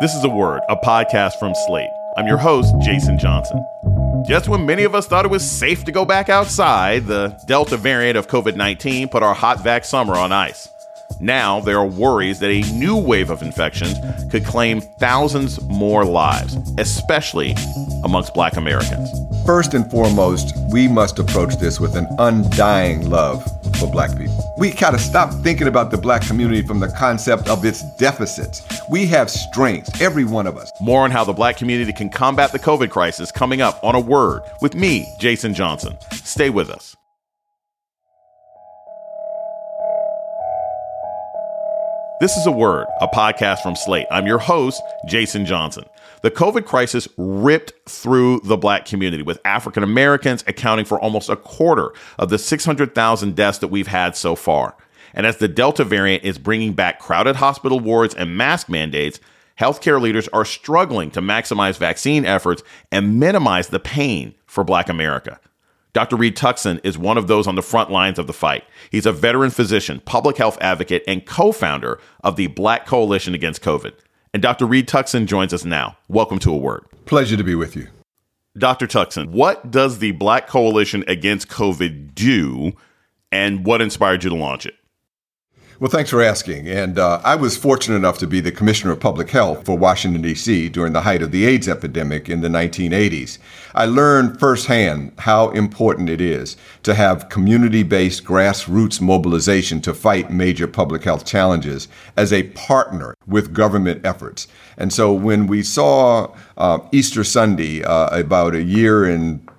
This is a word, a podcast from Slate. I'm your host, Jason Johnson. Just when many of us thought it was safe to go back outside, the Delta variant of COVID 19 put our hot vax summer on ice. Now, there are worries that a new wave of infections could claim thousands more lives, especially amongst black Americans. First and foremost, we must approach this with an undying love for black people. We gotta stop thinking about the black community from the concept of its deficits. We have strengths, every one of us. More on how the black community can combat the COVID crisis coming up on a word with me, Jason Johnson. Stay with us. This is a word, a podcast from Slate. I'm your host, Jason Johnson. The COVID crisis ripped through the black community, with African Americans accounting for almost a quarter of the 600,000 deaths that we've had so far. And as the Delta variant is bringing back crowded hospital wards and mask mandates, healthcare leaders are struggling to maximize vaccine efforts and minimize the pain for black America. Dr. Reed Tuckson is one of those on the front lines of the fight. He's a veteran physician, public health advocate, and co founder of the Black Coalition Against COVID. And Dr. Reed Tuckson joins us now. Welcome to A Word. Pleasure to be with you. Dr. Tuckson, what does the Black Coalition Against COVID do, and what inspired you to launch it? Well, thanks for asking. And uh, I was fortunate enough to be the Commissioner of Public Health for Washington, D.C. during the height of the AIDS epidemic in the 1980s. I learned firsthand how important it is to have community based grassroots mobilization to fight major public health challenges as a partner with government efforts. And so when we saw uh, Easter Sunday uh, about a year and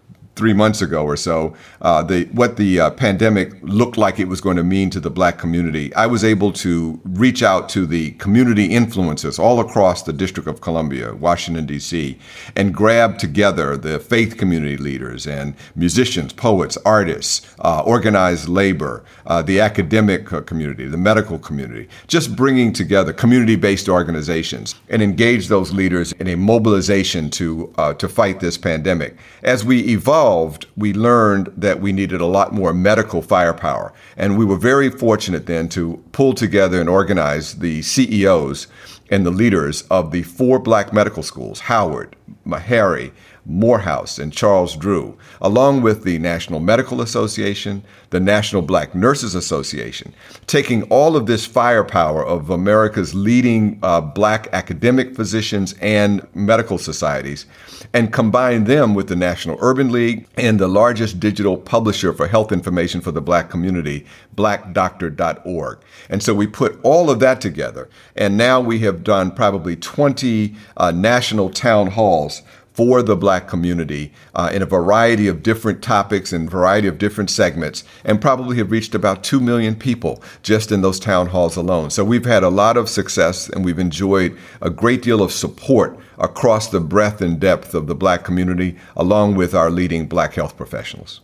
three months ago or so, uh, the what the uh, pandemic looked like it was going to mean to the black community, I was able to reach out to the community influencers all across the District of Columbia, Washington D.C., and grab together the faith community leaders and musicians, poets, artists, uh, organized labor, uh, the academic uh, community, the medical community, just bringing together community-based organizations and engage those leaders in a mobilization to uh, to fight this pandemic. As we evolve we learned that we needed a lot more medical firepower. And we were very fortunate then to pull together and organize the CEOs and the leaders of the four black medical schools Howard, Meharry, Morehouse and Charles Drew, along with the National Medical Association, the National Black Nurses Association, taking all of this firepower of America's leading uh, black academic physicians and medical societies and combine them with the National Urban League and the largest digital publisher for health information for the black community, blackdoctor.org. And so we put all of that together, and now we have done probably 20 uh, national town halls for the black community uh, in a variety of different topics and variety of different segments, and probably have reached about 2 million people just in those town halls alone. So we've had a lot of success and we've enjoyed a great deal of support across the breadth and depth of the black community, along with our leading black health professionals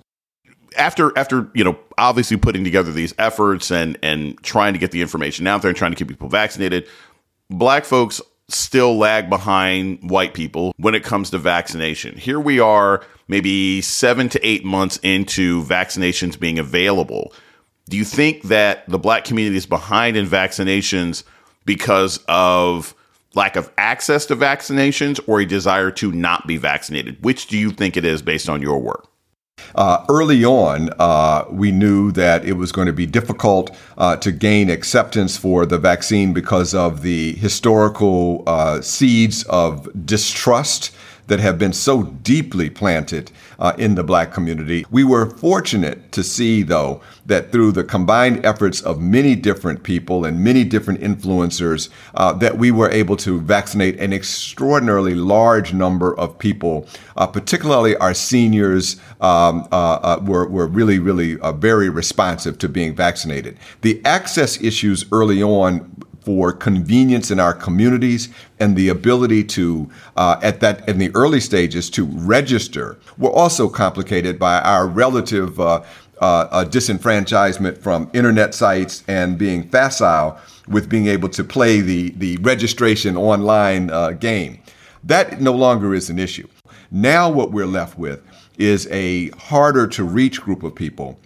after after you know obviously putting together these efforts and and trying to get the information out there and trying to keep people vaccinated black folks still lag behind white people when it comes to vaccination. Here we are, maybe seven to eight months into vaccinations being available. Do you think that the black community is behind in vaccinations because of lack of access to vaccinations or a desire to not be vaccinated? Which do you think it is based on your work? Uh, early on, uh, we knew that it was going to be difficult uh, to gain acceptance for the vaccine because of the historical uh, seeds of distrust that have been so deeply planted uh, in the black community. We were fortunate to see, though, that through the combined efforts of many different people and many different influencers, uh, that we were able to vaccinate an extraordinarily large number of people, uh, particularly our seniors um, uh, uh, were, were really, really uh, very responsive to being vaccinated. The access issues early on for convenience in our communities and the ability to, uh, at that in the early stages, to register were also complicated by our relative uh, uh, disenfranchisement from internet sites and being facile with being able to play the the registration online uh, game. That no longer is an issue. Now, what we're left with is a harder to reach group of people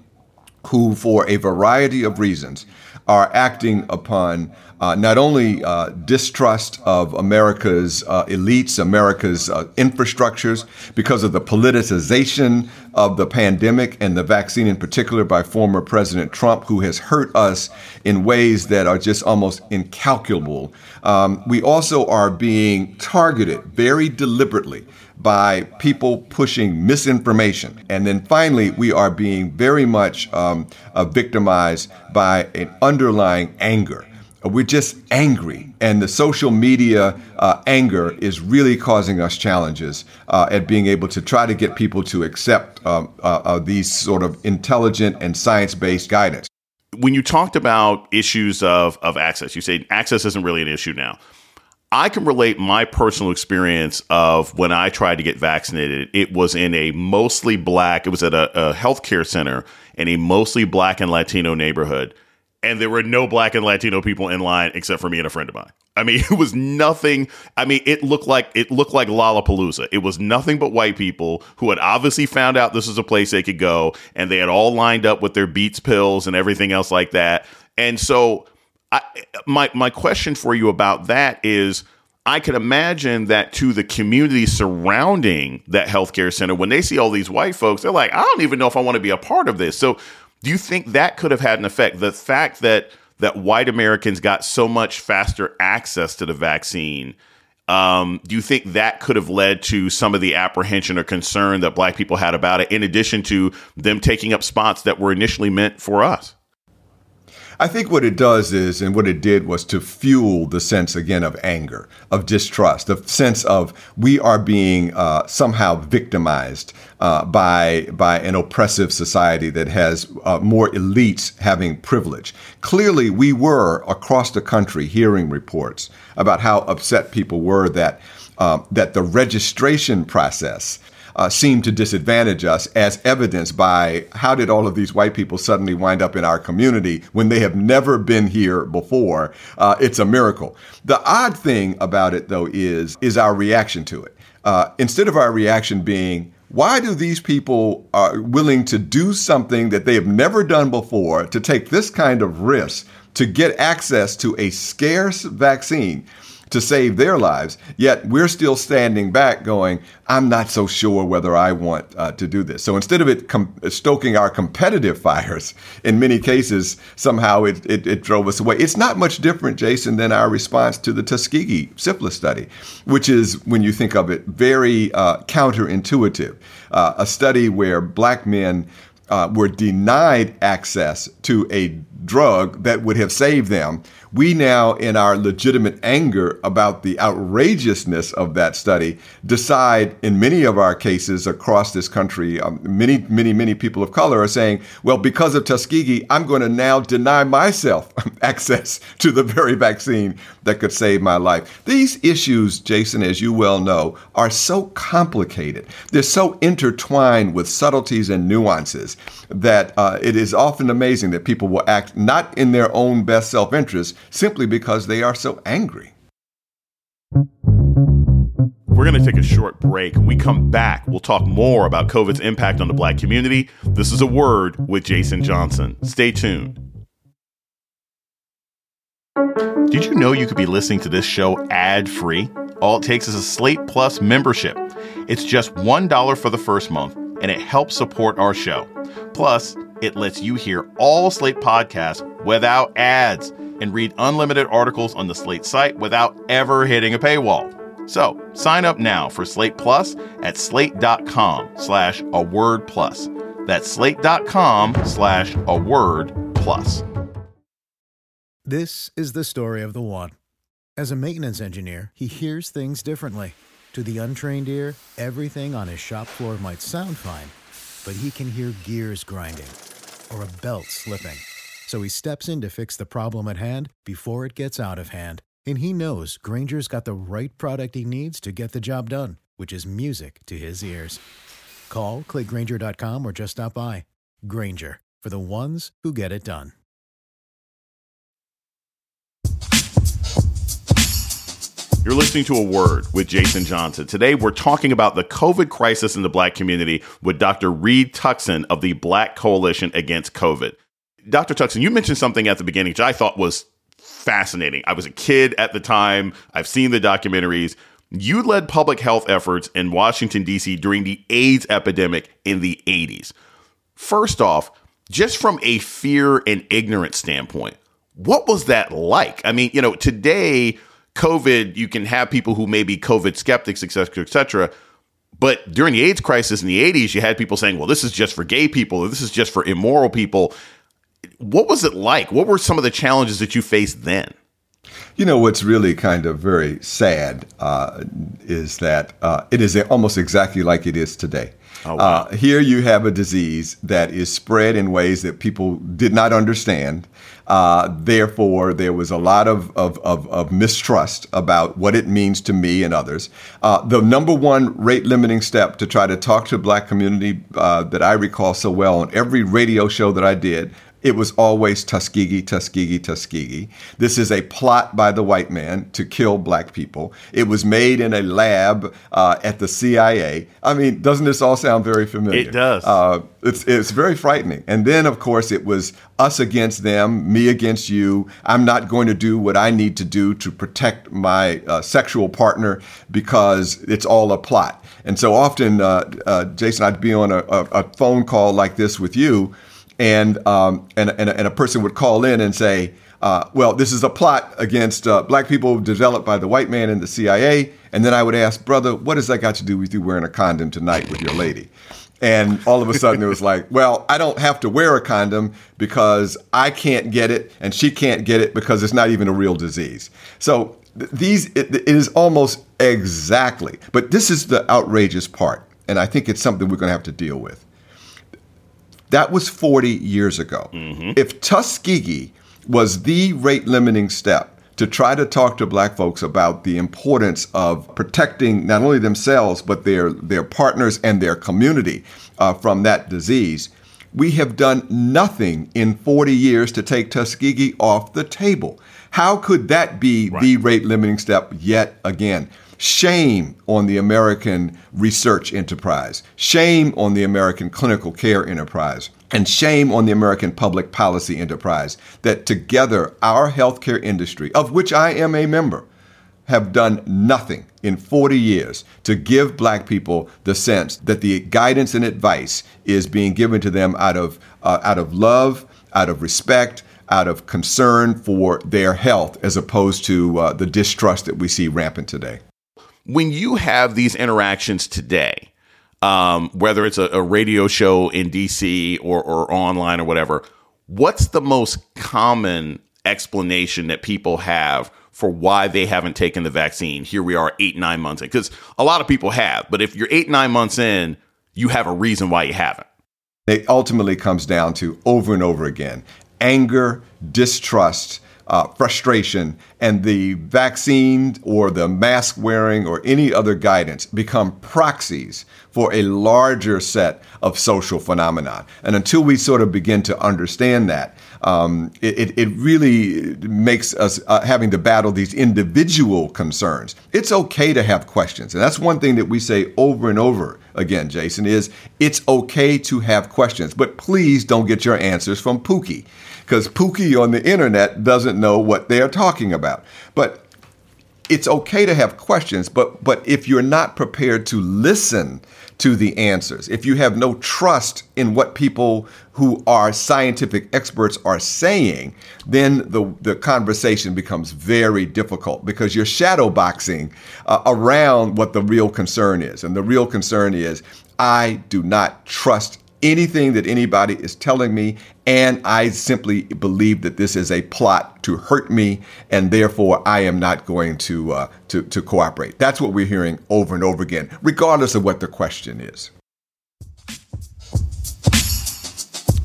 who, for a variety of reasons, are acting upon uh, not only uh, distrust of America's uh, elites, America's uh, infrastructures, because of the politicization of the pandemic and the vaccine in particular by former President Trump, who has hurt us in ways that are just almost incalculable. Um, we also are being targeted very deliberately by people pushing misinformation. And then finally, we are being very much um, uh, victimized by an underlying anger. We're just angry, and the social media uh, anger is really causing us challenges uh, at being able to try to get people to accept um, uh, uh, these sort of intelligent and science based guidance. When you talked about issues of, of access, you say access isn't really an issue now. I can relate my personal experience of when I tried to get vaccinated. It was in a mostly black, it was at a, a healthcare center in a mostly black and Latino neighborhood. And there were no black and Latino people in line except for me and a friend of mine. I mean, it was nothing. I mean, it looked like it looked like Lollapalooza. It was nothing but white people who had obviously found out this was a place they could go, and they had all lined up with their Beats pills and everything else like that. And so I, my my question for you about that is I could imagine that to the community surrounding that healthcare center, when they see all these white folks, they're like, I don't even know if I want to be a part of this. So, do you think that could have had an effect? The fact that that white Americans got so much faster access to the vaccine, um, do you think that could have led to some of the apprehension or concern that black people had about it, in addition to them taking up spots that were initially meant for us? I think what it does is, and what it did was to fuel the sense again of anger, of distrust, the sense of we are being uh, somehow victimized uh, by by an oppressive society that has uh, more elites having privilege. Clearly, we were across the country hearing reports about how upset people were that. Uh, that the registration process uh, seem to disadvantage us, as evidenced by how did all of these white people suddenly wind up in our community when they have never been here before? Uh, it's a miracle. The odd thing about it, though, is is our reaction to it. Uh, instead of our reaction being, why do these people are willing to do something that they have never done before to take this kind of risk to get access to a scarce vaccine to save their lives. Yet we're still standing back going, I'm not so sure whether I want uh, to do this. So instead of it com- stoking our competitive fires, in many cases, somehow it, it, it, drove us away. It's not much different, Jason, than our response to the Tuskegee syphilis study, which is, when you think of it, very uh, counterintuitive. Uh, a study where black men uh, were denied access to a drug that would have saved them we now, in our legitimate anger about the outrageousness of that study, decide in many of our cases across this country, um, many, many, many people of color are saying, well, because of Tuskegee, I'm going to now deny myself access to the very vaccine that could save my life. These issues, Jason, as you well know, are so complicated. They're so intertwined with subtleties and nuances that uh, it is often amazing that people will act not in their own best self interest simply because they are so angry. We're going to take a short break. When we come back, we'll talk more about COVID's impact on the black community. This is a word with Jason Johnson. Stay tuned. Did you know you could be listening to this show ad free? All it takes is a Slate Plus membership. It's just $1 for the first month and it helps support our show. Plus, it lets you hear all Slate podcasts without ads and read unlimited articles on the Slate site without ever hitting a paywall. So sign up now for Slate Plus at slate.com slash a word plus. That's slate.com slash a word plus. This is the story of the one. As a maintenance engineer, he hears things differently. To the untrained ear, everything on his shop floor might sound fine, but he can hear gears grinding or a belt slipping. So he steps in to fix the problem at hand before it gets out of hand. And he knows Grainger's got the right product he needs to get the job done, which is music to his ears. Call, clickgrainger.com, or just stop by. Grainger, for the ones who get it done. You're listening to A Word with Jason Johnson. Today, we're talking about the COVID crisis in the Black community with Dr. Reed Tuckson of the Black Coalition Against COVID. Dr. Tuckson, you mentioned something at the beginning which I thought was fascinating. I was a kid at the time, I've seen the documentaries. You led public health efforts in Washington, D.C. during the AIDS epidemic in the 80s. First off, just from a fear and ignorance standpoint, what was that like? I mean, you know, today, COVID, you can have people who may be COVID skeptics, et cetera, et cetera. But during the AIDS crisis in the 80s, you had people saying, well, this is just for gay people, or this is just for immoral people. What was it like? What were some of the challenges that you faced then? You know, what's really kind of very sad uh, is that uh, it is almost exactly like it is today. Oh, wow. uh, here you have a disease that is spread in ways that people did not understand. Uh, therefore, there was a lot of, of, of, of, mistrust about what it means to me and others. Uh, the number one rate limiting step to try to talk to the black community uh, that I recall so well on every radio show that I did it was always Tuskegee, Tuskegee, Tuskegee. This is a plot by the white man to kill black people. It was made in a lab uh, at the CIA. I mean, doesn't this all sound very familiar? It does. Uh, it's, it's very frightening. And then, of course, it was us against them, me against you. I'm not going to do what I need to do to protect my uh, sexual partner because it's all a plot. And so often, uh, uh, Jason, I'd be on a, a, a phone call like this with you and um, and, and, and a person would call in and say, uh, "Well, this is a plot against uh, black people developed by the white man and the CIA." And then I would ask, "Brother, what has that got to do with you wearing a condom tonight with your lady?" And all of a sudden it was like, well, I don't have to wear a condom because I can't get it and she can't get it because it's not even a real disease. So these, it, it is almost exactly, but this is the outrageous part. And I think it's something we're going to have to deal with. That was 40 years ago. Mm-hmm. If Tuskegee was the rate limiting step to try to talk to black folks about the importance of protecting not only themselves, but their, their partners and their community uh, from that disease, we have done nothing in 40 years to take Tuskegee off the table. How could that be right. the rate limiting step yet again? Shame on the American research enterprise, shame on the American clinical care enterprise, and shame on the American public policy enterprise that together our healthcare industry, of which I am a member, have done nothing in 40 years to give black people the sense that the guidance and advice is being given to them out of, uh, out of love, out of respect, out of concern for their health, as opposed to uh, the distrust that we see rampant today when you have these interactions today, um, whether it's a, a, radio show in DC or, or online or whatever, what's the most common explanation that people have for why they haven't taken the vaccine? Here we are, eight, nine months in. Because a lot of people have, but if you're eight, nine months in, you have a reason why you haven't. It ultimately comes down to over and over again anger, distrust, uh, frustration, and the vaccine or the mask wearing or any other guidance become proxies for a larger set of social phenomenon. And until we sort of begin to understand that, um, it, it really makes us uh, having to battle these individual concerns. It's okay to have questions. And that's one thing that we say over and over again, Jason, is it's okay to have questions, but please don't get your answers from Pookie because Pookie on the internet doesn't know what they are talking about. But it's okay to have questions, but but if you're not prepared to listen to the answers, if you have no trust in what people who are scientific experts are saying, then the, the conversation becomes very difficult because you're shadowboxing uh, around what the real concern is. And the real concern is I do not trust anything that anybody is telling me, and I simply believe that this is a plot to hurt me, and therefore I am not going to uh, to, to cooperate. That's what we're hearing over and over again, regardless of what the question is.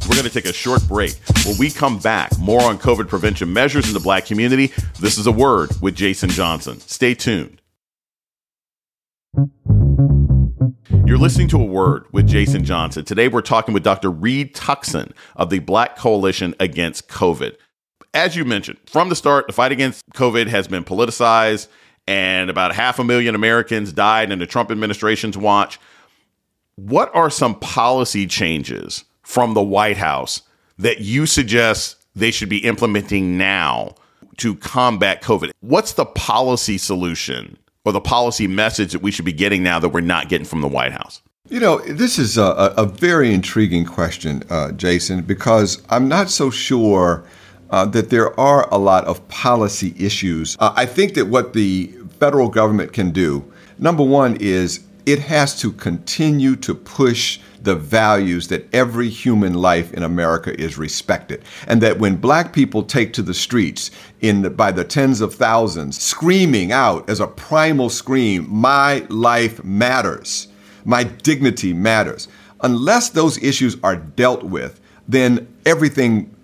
We're going to take a short break. When we come back, more on COVID prevention measures in the black community. This is a word with Jason Johnson. Stay tuned. You're listening to a word with Jason Johnson. Today we're talking with Dr. Reed Tuckson of the Black Coalition Against COVID. As you mentioned, from the start, the fight against COVID has been politicized, and about half a million Americans died in the Trump administration's watch. What are some policy changes from the White House that you suggest they should be implementing now to combat COVID? What's the policy solution or the policy message that we should be getting now that we're not getting from the White House? You know, this is a, a very intriguing question, uh, Jason, because I'm not so sure uh, that there are a lot of policy issues. Uh, I think that what the federal government can do, number one, is it has to continue to push the values that every human life in America is respected. And that when black people take to the streets in the, by the tens of thousands, screaming out as a primal scream, my life matters, my dignity matters. Unless those issues are dealt with, then everything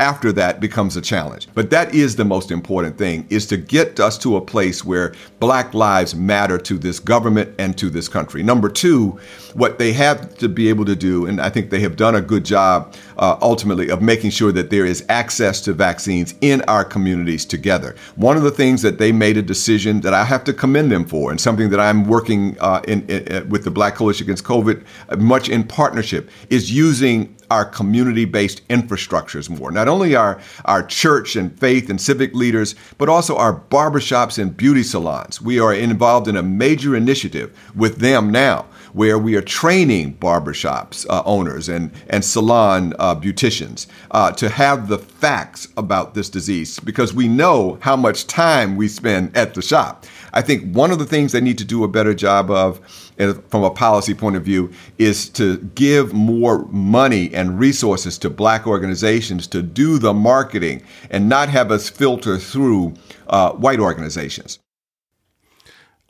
after that becomes a challenge. But that is the most important thing is to get us to a place where black lives matter to this government and to this country. Number 2, what they have to be able to do and I think they have done a good job uh, ultimately of making sure that there is access to vaccines in our communities together. One of the things that they made a decision that I have to commend them for and something that I'm working uh, in, in, with the Black Coalition Against COVID uh, much in partnership is using our community based infrastructures more. Not only our, our church and faith and civic leaders, but also our barbershops and beauty salons. We are involved in a major initiative with them now where we are training barbershops uh, owners and, and salon uh, beauticians uh, to have the facts about this disease because we know how much time we spend at the shop. I think one of the things they need to do a better job of from a policy point of view is to give more money and resources to black organizations to do the marketing and not have us filter through uh, white organizations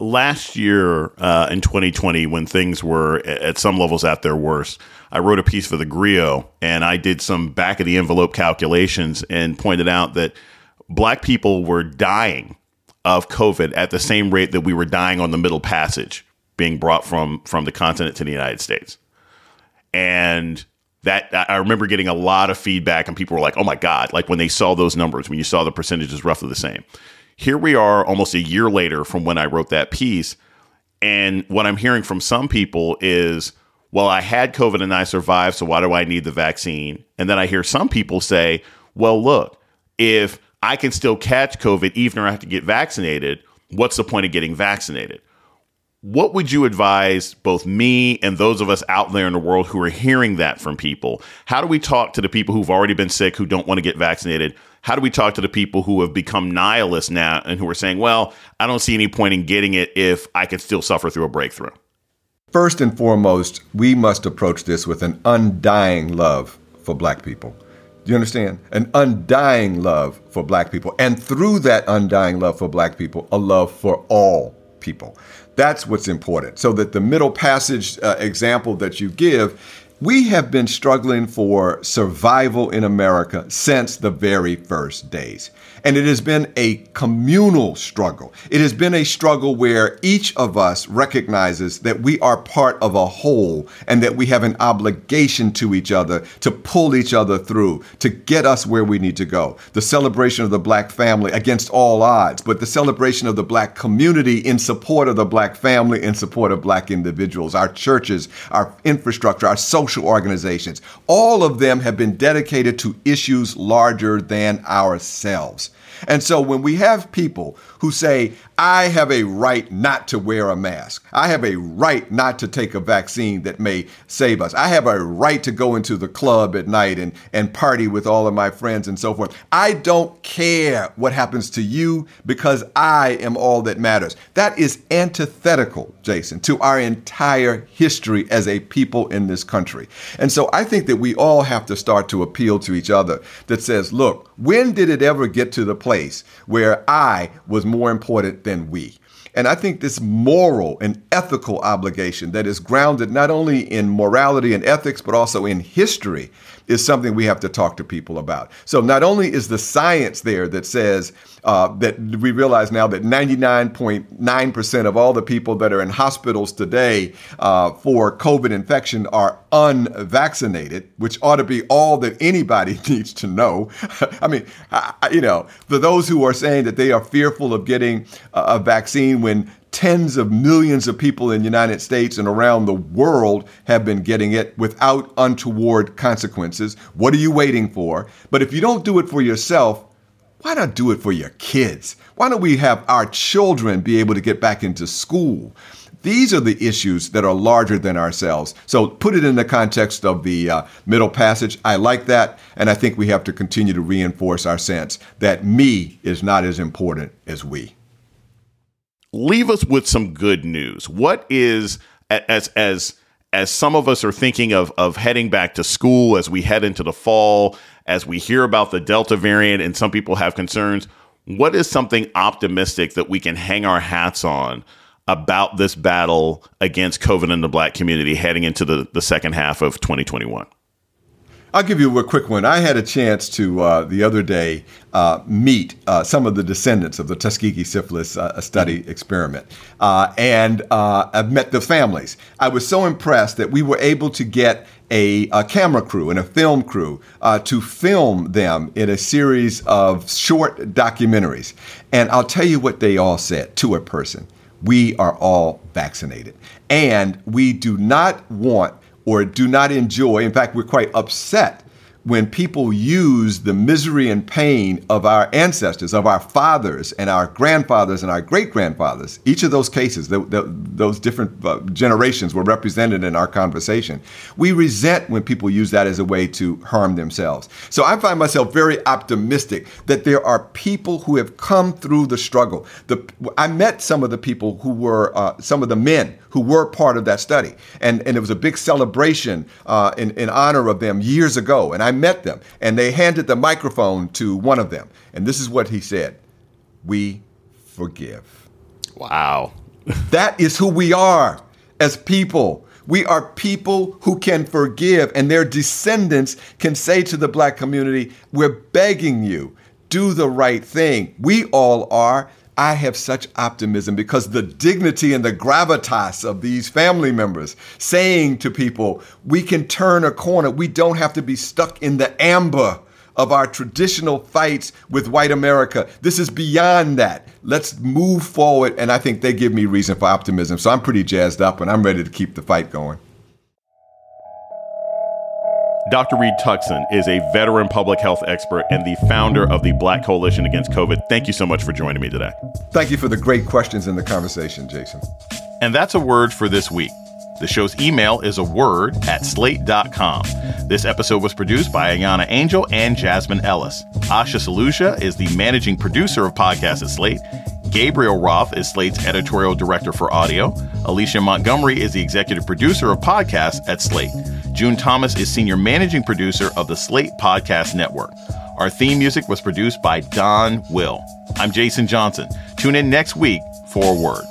last year uh, in 2020, when things were at some levels at their worst, I wrote a piece for the Grio and I did some back of the envelope calculations and pointed out that black people were dying of COVID at the same rate that we were dying on the Middle Passage being brought from from the continent to the United States. And that I remember getting a lot of feedback and people were like, "Oh my god!" Like when they saw those numbers, when you saw the percentages roughly the same. Here we are, almost a year later from when I wrote that piece, and what I'm hearing from some people is, "Well, I had COVID and I survived, so why do I need the vaccine?" And then I hear some people say, "Well, look, if I can still catch COVID even if I have to get vaccinated, what's the point of getting vaccinated?" what would you advise both me and those of us out there in the world who are hearing that from people? How do we talk to the people who've already been sick who don't want to get vaccinated? How do we talk to the people who have become nihilists now and who are saying, well, I don't see any point in getting it if I could still suffer through a breakthrough? First and foremost, we must approach this with an undying love for black people. Do you understand? An undying love for black people. And through that undying love for black people, a love for all people. That's what's important. So that the middle passage uh, example that you give we have been struggling for survival in America since the very first days. And it has been a communal struggle. It has been a struggle where each of us recognizes that we are part of a whole and that we have an obligation to each other to pull each other through, to get us where we need to go. The celebration of the black family against all odds, but the celebration of the black community in support of the black family, in support of black individuals, our churches, our infrastructure, our social social organizations. All of them have been dedicated to issues larger than ourselves. And so when we have people who say, I have a right not to wear a mask. I have a right not to take a vaccine that may save us. I have a right to go into the club at night and, and party with all of my friends and so forth. I don't care what happens to you because I am all that matters. That is antithetical, Jason, to our entire history as a people in this country. And so I think that we all have to start to appeal to each other that says, look, when did it ever get to the place where I was more important than we? And I think this moral and ethical obligation that is grounded not only in morality and ethics, but also in history is something we have to talk to people about. So not only is the science there that says uh, that we realize now that 99.9% of all the people that are in hospitals today uh, for COVID infection are unvaccinated, which ought to be all that anybody needs to know. I mean, I, you know, for those who are saying that they are fearful of getting a vaccine when tens of millions of people in the United States and around the world have been getting it without untoward consequences. What are you waiting for? But if you don't do it for yourself, why not do it for your kids? Why don't we have our children be able to get back into school? These are the issues that are larger than ourselves. So put it in the context of the uh, middle passage. I like that. And I think we have to continue to reinforce our sense that me is not as important as we. Leave us with some good news. What is, as, as, as some of us are thinking of, of heading back to school as we head into the fall, as we hear about the Delta variant and some people have concerns, what is something optimistic that we can hang our hats on about this battle against COVID in the black community heading into the, the second half of 2021? I'll give you a quick one. I had a chance to uh, the other day uh, meet uh, some of the descendants of the Tuskegee syphilis uh, study experiment, uh, and uh, I've met the families. I was so impressed that we were able to get a, a camera crew and a film crew to film them in a series of short documentaries. And I'll tell you what they all said to a person: We are all vaccinated, and we do not want or do not enjoy. In fact, we're quite upset when people use the misery and pain of our ancestors, of our fathers and our grandfathers and our great grandfathers, each of those cases, the, the, those different uh, generations were represented in our conversation. We resent when people use that as a way to harm themselves. So I find myself very optimistic that there are people who have come through the struggle. The, I met some of the people who were, uh, some of the men who were part of that study. And, and it was a big celebration uh, in, in honor of them years ago. And I met them, and they handed the microphone to one of them. And this is what he said We forgive. Wow. that is who we are as people. We are people who can forgive, and their descendants can say to the black community, We're begging you, do the right thing. We all are. I have such optimism because the dignity and the gravitas of these family members saying to people, we can turn a corner. We don't have to be stuck in the amber of our traditional fights with white America. This is beyond that. Let's move forward. And I think they give me reason for optimism. So I'm pretty jazzed up and I'm ready to keep the fight going. Dr. Reed Tuckson is a veteran public health expert and the founder of the Black Coalition Against COVID. Thank you so much for joining me today. Thank you for the great questions in the conversation, Jason. And that's a word for this week. The show's email is a word at slate.com. This episode was produced by Ayana Angel and Jasmine Ellis. Asha Saluja is the managing producer of podcasts at Slate. Gabriel Roth is Slate's editorial director for audio. Alicia Montgomery is the executive producer of podcasts at Slate. June Thomas is senior managing producer of the Slate Podcast Network. Our theme music was produced by Don Will. I'm Jason Johnson. Tune in next week for a word.